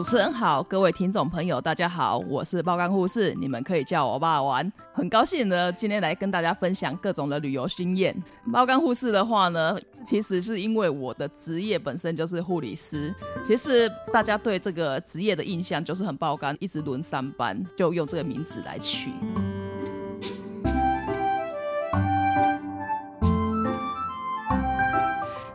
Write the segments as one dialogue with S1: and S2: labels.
S1: 主持人好，各位听众朋友，大家好，我是包干护士，你们可以叫我爸玩。很高兴呢，今天来跟大家分享各种的旅游经验。包干护士的话呢，其实是因为我的职业本身就是护理师。其实大家对这个职业的印象就是很包干，一直轮三班，就用这个名字来取。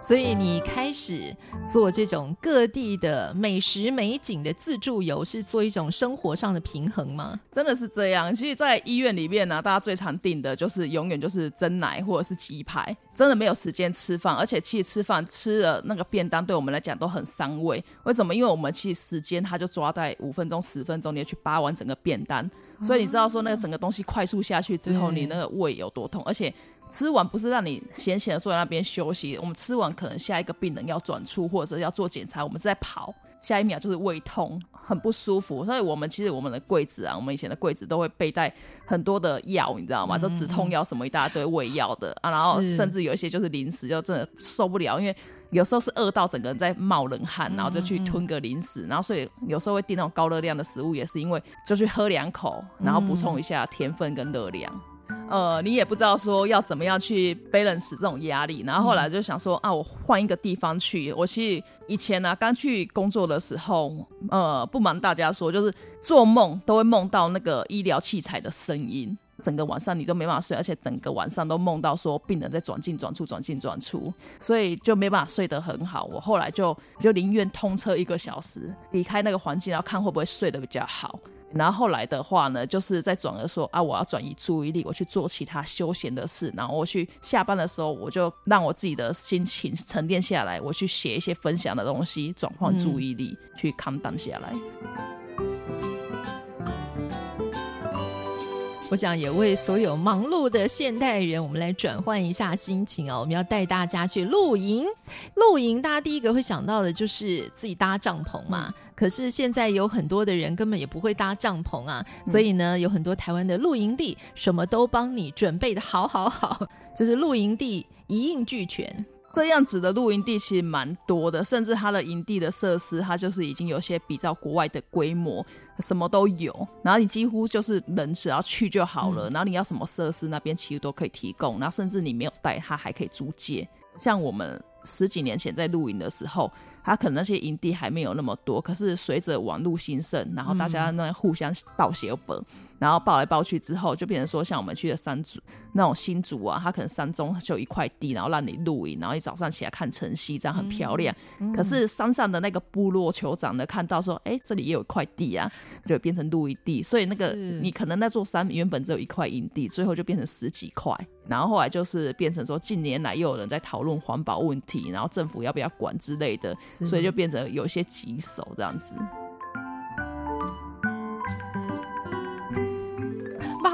S2: 所以你开始做这种各地的美食美景的自助游，是做一种生活上的平衡吗？
S1: 真的是这样。其实，在医院里面呢、大家最常订的就是永远就是蒸奶或者是鸡排，真的没有时间吃饭，而且其实吃饭吃了那个便当，对我们来讲都很伤胃。为什么？因为我们其实时间它就抓在五分钟、十分钟，你要去扒完整个便当，所以你知道说那个整个东西快速下去之后，你那个胃有多痛，而且。吃完不是让你闲闲的坐在那边休息，我们吃完可能下一个病人要转出或者是要做检查，我们是在跑，下一秒就是胃痛，很不舒服。所以我们其实我们的柜子啊，我们以前的柜子都会备带很多的药，你知道吗？就止痛药什么一大堆胃药的啊，然后甚至有一些就是零食，就真的受不了，因为有时候是饿到整个人在冒冷汗，然后就去吞个零食，然后所以有时候会订那种高热量的食物，也是因为就去喝两口，然后补充一下甜分跟热量。呃，你也不知道说要怎么样去 balance 这种压力，然后后来就想说啊，我换一个地方去。我其实以前呢、刚去工作的时候，呃，不瞒大家说，就是做梦都会梦到那个医疗器材的声音，整个晚上你都没办法睡，而且整个晚上都梦到说病人在转进转出转进转出，所以就没办法睡得很好。我后来就就宁愿通车一个小时，离开那个环境，然后看会不会睡得比较好。然后后来的话呢，就是在转而说啊，我要转移注意力，我去做其他休闲的事。然后我去下班的时候，我就让我自己的心情沉淀下来，我去写一些分享的东西，转换注意力，嗯、去 calm down 下来。
S2: 我想也为所有忙碌的现代人，我们来转换一下心情哦。我们要带大家去露营，露营，大家第一个会想到的就是自己搭帐篷嘛。可是现在有很多的人根本也不会搭帐篷啊，所以呢，有很多台湾的露营地什么都帮你准备的好好好，就是露营地一应俱全。
S1: 这样子的露营地其实蛮多的，甚至它的营地的设施，它就是已经有些比较国外的规模，什么都有。然后你几乎就是人只要去就好了，嗯、然后你要什么设施，那边其实都可以提供。然后甚至你没有带，它还可以租借。像我们。十几年前在露营的时候，他可能那些营地还没有那么多。可是随着网络兴盛，然后大家那互相报写本，嗯、然后报来报去之后，就变成说，像我们去的山竹那种新竹啊，他可能山中就有一块地，然后让你露营，然后一早上起来看晨曦，这样很漂亮。嗯、可是山上的那个部落酋长呢，看到说，哎，这里也有一块地啊，就变成露营地。所以那个你可能那座山原本只有一块营地，最后就变成十几块。然后后来就是变成说，近年来又有人在讨论环保问题，然后政府要不要管之类的，所以就变成有些棘手这样子。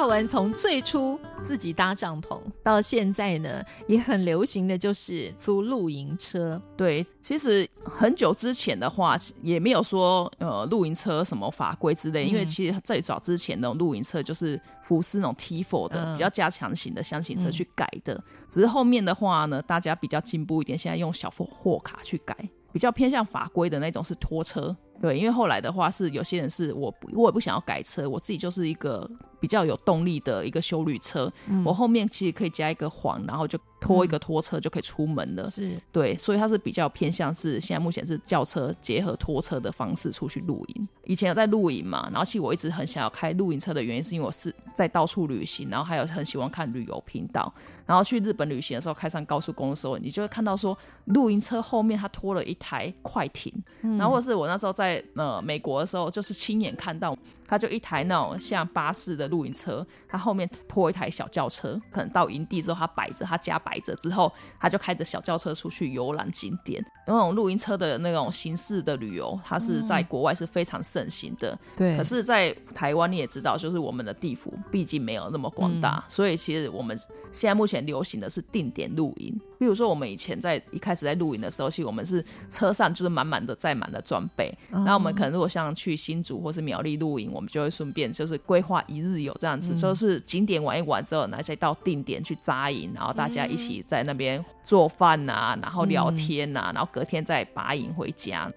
S2: 霸文从最初自己搭帐篷，到现在呢，也很流行的就是租露营车。
S1: 对，其实很久之前的话，也没有说呃露营车什么法规之类，嗯、因为其实最早之前那种露营车就是福斯那种 T4 的、嗯、比较加强型的厢型车去改的，嗯、只是后面的话呢，大家比较进步一点，现在用小货货卡去改，比较偏向法规的那种是拖车。对，因为后来的话是有些人是我我也不想要改车，我自己就是一个比较有动力的一个修旅车，嗯、我后面其实可以加一个黄，然后就拖一个拖车就可以出门了。
S2: 是
S1: 对，所以它是比较偏向是现在目前是轿车结合拖车的方式出去露营。以前有在露营嘛，然后其实我一直很想要开露营车的原因，是因为我是在到处旅行，然后还有很喜欢看旅游频道。然后去日本旅行的时候，开上高速公路的时候，你就会看到说露营车后面它拖了一台快艇，嗯、然后或者是我那时候在呃美国的时候，就是亲眼看到，它就一台那种像巴士的露营车，它后面拖一台小轿车，可能到营地之后它摆着，它家摆着之后，他就开着小轿车出去游览景点。那种露营车的那种形式的旅游，它是在国外是非常盛行的。
S2: 对、嗯，
S1: 可是，在台湾你也知道，就是我们的地府毕竟没有那么广大，嗯、所以其实我们现在目前流行的是定点露营。比如说，我们以前在一开始在露营的时候，其实我们是车上就是满满的载满了装备。然后我们可能如果像去新竹或是苗栗露营，我们就会顺便就是规划一日游这样子，嗯、就是景点玩一玩之后，然后再到定点去扎营，然后大家一起在那边做饭啊，然后聊天啊，然后隔天再拔营回家。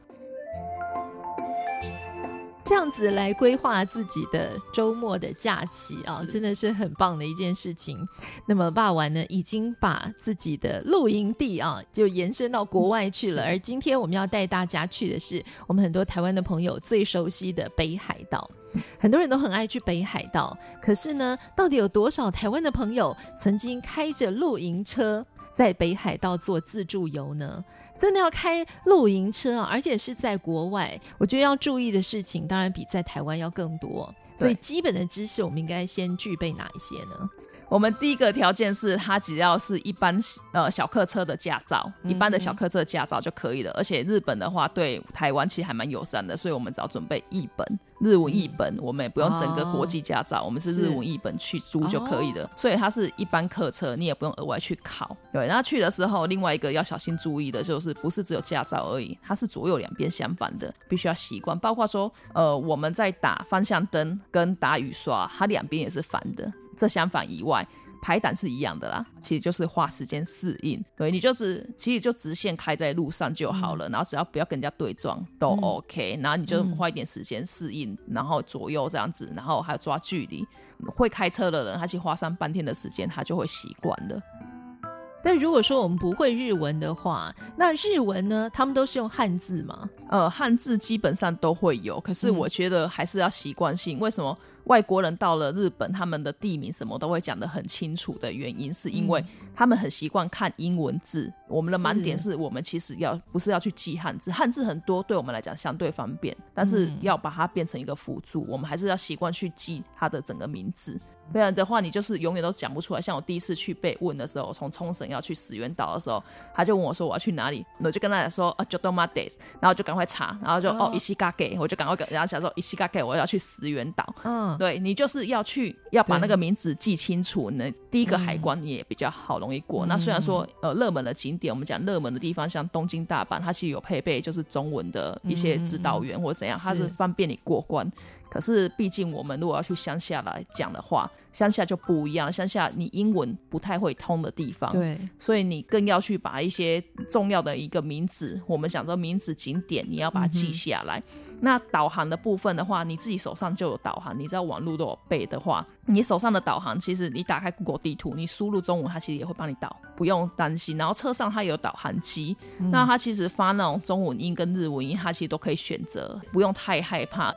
S2: 这样子来规划自己的周末的假期啊，真的是很棒的一件事情。那么霸王呢，已经把自己的露营地啊，就延伸到国外去了。而今天我们要带大家去的是我们很多台湾的朋友最熟悉的北海道。很多人都很爱去北海道，可是呢，到底有多少台湾的朋友曾经开着露营车在北海道做自助游呢？真的要开露营车啊，而且是在国外，我觉得要注意的事情，当然比在台湾要更多。所以基本的知识，我们应该先具备哪一些呢？
S1: 我们第一个条件是，它只要是一般呃小客车的驾照，嗯、一般的小客车的驾照就可以了。而且日本的话，对台湾其实还蛮友善的，所以我们只要准备一本，日文译本，嗯、我们也不用整个国际驾照，哦、我们是日文译本去租就可以了。所以它是一般客车，你也不用额外去考。对，那去的时候，另外一个要小心注意的就是，不是只有驾照而已，它是左右两边相反的，必须要习惯。包括说，呃，我们在打方向灯跟打雨刷，它两边也是反的。这相反以外，排胆是一样的啦，其实就是花时间适应。对，你就是其实就直线开在路上就好了，嗯、然后只要不要跟人家对撞都 OK，、嗯、然后你就花一点时间适应，嗯、然后左右这样子，然后还有抓距离。会开车的人，他其实花上半天的时间，他就会习惯了。
S2: 但如果说我们不会日文的话，那日文呢？他们都是用汉字吗？
S1: 呃，汉字基本上都会有，可是我觉得还是要习惯性。嗯、为什么外国人到了日本，他们的地名什么都会讲得很清楚的原因，是因为他们很习惯看英文字。我们的盲点是我们其实要不是要去记汉字，汉字很多，对我们来讲相对方便，但是要把它变成一个辅助，我们还是要习惯去记它的整个名字。不然的话，你就是永远都讲不出来。像我第一次去被问的时候，从冲绳要去石垣岛的时候，他就问我说我要去哪里，我就跟他讲说啊，Jodo Mades，然后就赶快查，然后就哦，Ishigake，我就赶快跟人家讲说 Ishigake，我要去石垣岛。嗯，对，你就是要去要把那个名字记清楚，那对第一个海关你也比较好容易过。嗯、那虽然说呃热门的景点，我们讲热门的地方，像东京、大阪，它其实有配备就是中文的一些指导员或者怎样，它是方便你过关。可是，毕竟我们如果要去乡下来讲的话，乡下就不一样。乡下你英文不太会通的地方，对，所以你更要去把一些重要的一个名字，我们讲说名字景点，你要把它记下来。嗯、那导航的部分的话，你自己手上就有导航，你知道网络都有备的话，你手上的导航其实你打开 Google 地图，你输入中文，它其实也会帮你导，不用担心。然后车上它有导航机，嗯、那它其实发那种中文音跟日文音，它其实都可以选择，不用太害怕。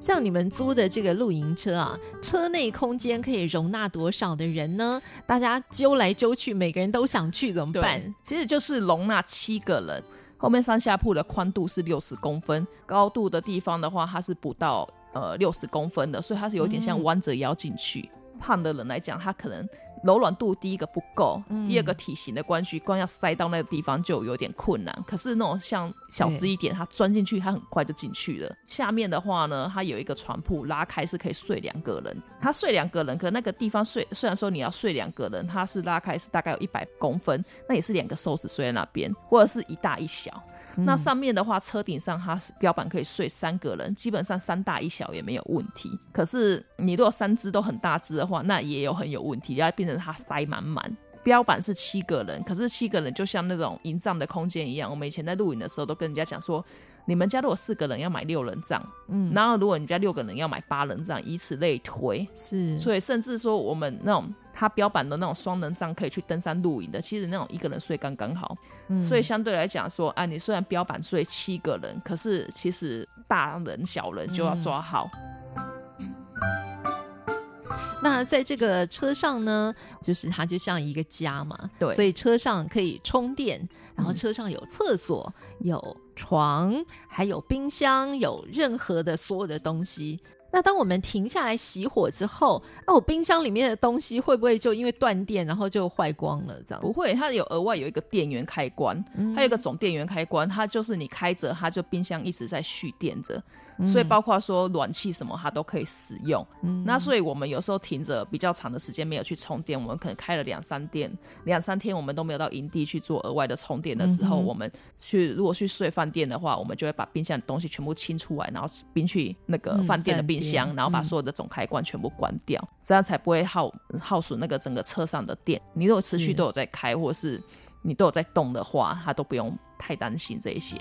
S2: 像你们租的这个露营车啊，车内空间可以容纳多少的人呢？大家揪来揪去，每个人都想去怎么办？
S1: 其实就是容纳七个人。后面上下铺的宽度是六十公分，高度的地方的话，它是不到呃六十公分的，所以它是有点像弯着腰进去。嗯、胖的人来讲，他可能。柔软度第一个不够，第二个体型的关系，光要塞到那个地方就有点困难。可是那种像小只一点，它钻进去，它很快就进去了。下面的话呢，它有一个床铺，拉开是可以睡两个人。它睡两个人，可那个地方睡，虽然说你要睡两个人，它是拉开是大概有一百公分，那也是两个瘦子睡在那边，或者是一大一小。嗯、那上面的话，车顶上它是标板可以睡三个人，基本上三大一小也没有问题。可是你如果三只都很大只的话，那也有很有问题，要变成它塞满满。标板是七个人，可是七个人就像那种营帐的空间一样。我们以前在露营的时候都跟人家讲说，你们家如果四个人要买六人帐，嗯，然后如果你家六个人要买八人帐，以此类推。
S2: 是，
S1: 所以甚至说我们那种它标板的那种双人帐可以去登山露营的，其实那种一个人睡刚刚好。嗯，所以相对来讲说，啊，你虽然标板睡七个人，可是其实大人小人就要抓好。
S2: 嗯那在这个车上呢，就是它就像一个家嘛，
S1: 对，
S2: 所以车上可以充电，然后车上有厕所、嗯、有床，还有冰箱，有任何的所有的东西。那当我们停下来熄火之后，那我冰箱里面的东西会不会就因为断电，然后就坏光了？这样
S1: 不会，它有额外有一个电源开关，它有一个总电源开关，它就是你开着，它就冰箱一直在蓄电着，所以包括说暖气什么它都可以使用。嗯、那所以我们有时候停着比较长的时间没有去充电，我们可能开了两三电，两三天我们都没有到营地去做额外的充电的时候，嗯、我们去如果去睡饭店的话，我们就会把冰箱的东西全部清出来，然后冰去那个饭店的冰箱。箱，然后把所有的总开关全部关掉，嗯、这样才不会耗耗损那个整个车上的电。你如果持续都有在开，是或是你都有在动的话，它都不用太担心这一些。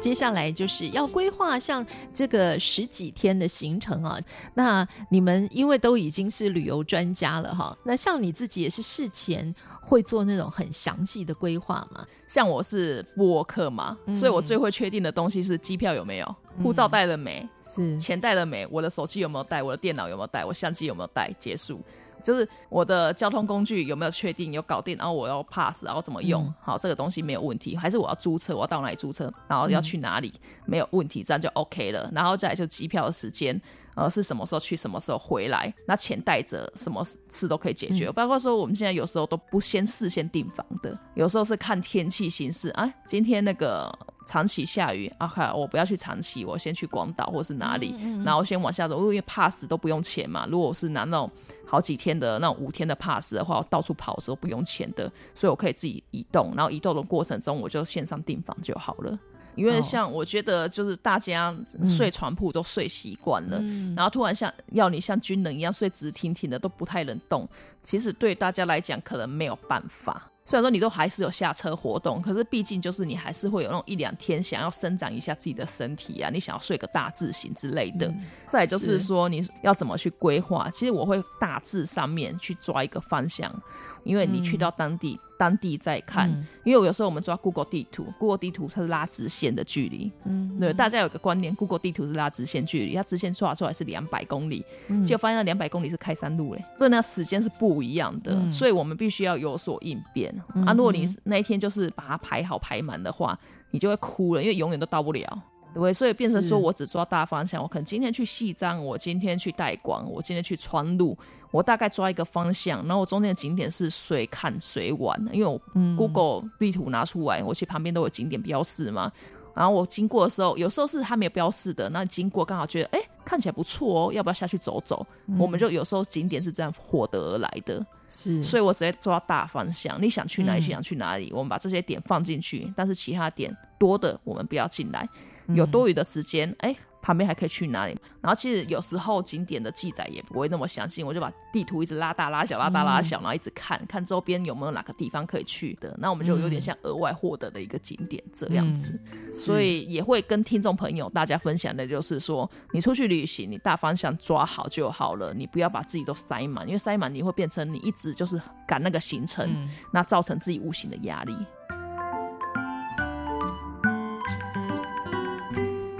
S2: 接下来就是要规划像这个十几天的行程啊，那你们因为都已经是旅游专家了哈，那像你自己也是事前会做那种很详细的规划嘛？
S1: 像我是部落客嘛，嗯、所以我最会确定的东西是机票有没有，护照带了没，是钱带了没，我的手机有没有带，我的电脑有没有带，我相机有没有带，结束。就是我的交通工具有没有确定有搞定，然后我要 pass，然后怎么用？嗯、好，这个东西没有问题。还是我要租车，我要到哪里租车，然后要去哪里？嗯、没有问题，这样就 OK 了。然后再来就机票的时间，呃，是什么时候去，什么时候回来？那钱带着，什么事都可以解决。嗯、包括说我们现在有时候都不先事先订房的，有时候是看天气形势。啊，今天那个。长期下雨，OK，我不要去长崎，我先去广岛或是哪里，嗯嗯、然后先往下走，因为 pass 都不用钱嘛。如果我是拿那种好几天的那种五天的 pass 的话，我到处跑的时候不用钱的，所以我可以自己移动，然后移动的过程中我就线上订房就好了。因为像我觉得就是大家睡床铺都睡习惯了，嗯、然后突然像要你像军人一样睡直挺挺的都不太能动，其实对大家来讲可能没有办法。虽然说你都还是有下车活动，可是毕竟就是你还是会有那种一两天想要伸展一下自己的身体啊，你想要睡个大字型之类的。嗯、再就是说你要怎么去规划，其实我会大致上面去抓一个方向，因为你去到当地。当地再看，嗯、因为有时候我们抓 Google 地图，Google 地图它是拉直线的距离，嗯，对，大家有个观念，Google 地图是拉直线距离，它直线抓出来是两百公里，嗯、结果发现那两百公里是开山路嘞，所以那时间是不一样的，嗯、所以我们必须要有所应变、嗯、啊。如果你那一天就是把它排好排满的话，你就会哭了，因为永远都到不了。对，所以变成说我只抓大方向，我可能今天去西藏，我今天去带广，我今天去川路，我大概抓一个方向，然后我中间的景点是随看随玩，因为我 Google 地图拿出来，我去旁边都有景点标示嘛，然后我经过的时候，有时候是它没有标示的，那经过刚好觉得哎看起来不错哦，要不要下去走走？嗯、我们就有时候景点是这样获得而来的，是，所以我直接抓大方向，你想去哪里，想去哪里，嗯、我们把这些点放进去，但是其他点多的我们不要进来。有多余的时间，哎、欸，旁边还可以去哪里？然后其实有时候景点的记载也不会那么详细，我就把地图一直拉大拉小，拉大拉小，然后一直看看周边有没有哪个地方可以去的。那我们就有点像额外获得的一个景点这样子，嗯、所以也会跟听众朋友大家分享的就是说，你出去旅行，你大方向抓好就好了，你不要把自己都塞满，因为塞满你会变成你一直就是赶那个行程，嗯、那造成自己无形的压力。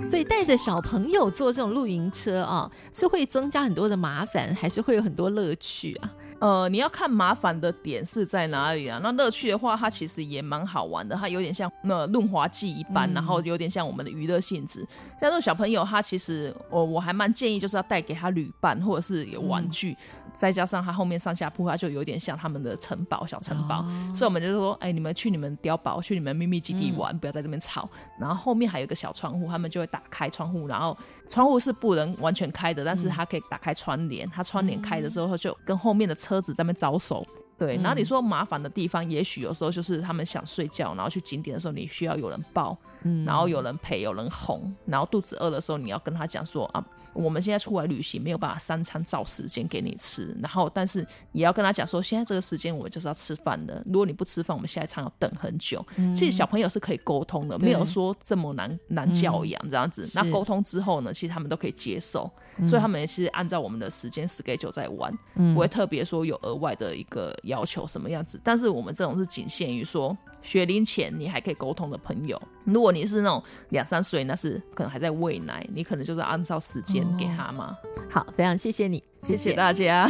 S2: 所以带着小朋友坐这种露营车啊，是会增加很多的麻烦，还是会有很多乐趣啊？
S1: 呃，你要看麻烦的点是在哪里啊？那乐趣的话，它其实也蛮好玩的，它有点像那润滑剂一般，嗯、然后有点像我们的娱乐性质。像这种小朋友，他其实我我还蛮建议，就是要带给他旅伴或者是有玩具，嗯、再加上他后面上下铺，他就有点像他们的城堡小城堡。哦、所以我们就是说，哎，你们去你们碉堡，去你们秘密基地玩，嗯、不要在这边吵。然后后面还有一个小窗户，他们就会打开窗户，然后窗户是不能完全开的，但是他可以打开窗帘。他窗帘开的时候，就跟后面的。车子在那边招手，对，然后你说麻烦的地方，也许有时候就是他们想睡觉，然后去景点的时候，你需要有人抱，嗯，然后有人陪，有人哄，然后肚子饿的时候，你要跟他讲说啊，我们现在出来旅行，没有办法三餐照时间给你吃，然后但是也要跟他讲说，现在这个时间我们就是要吃饭的，如果你不吃饭，我们下一餐要等很久。嗯、其实小朋友是可以沟通的，没有说这么难难教养这样子。那沟通之后呢，其实他们都可以接受，所以他们也是按照我们的时间 schedule 在玩，嗯、不会特别说有额外的一个。要求什么样子？但是我们这种是仅限于说学龄前你还可以沟通的朋友。如果你是那种两三岁，那是可能还在喂奶，你可能就是按照时间给他嘛。
S2: 好，非常谢谢你，
S1: 谢谢大家。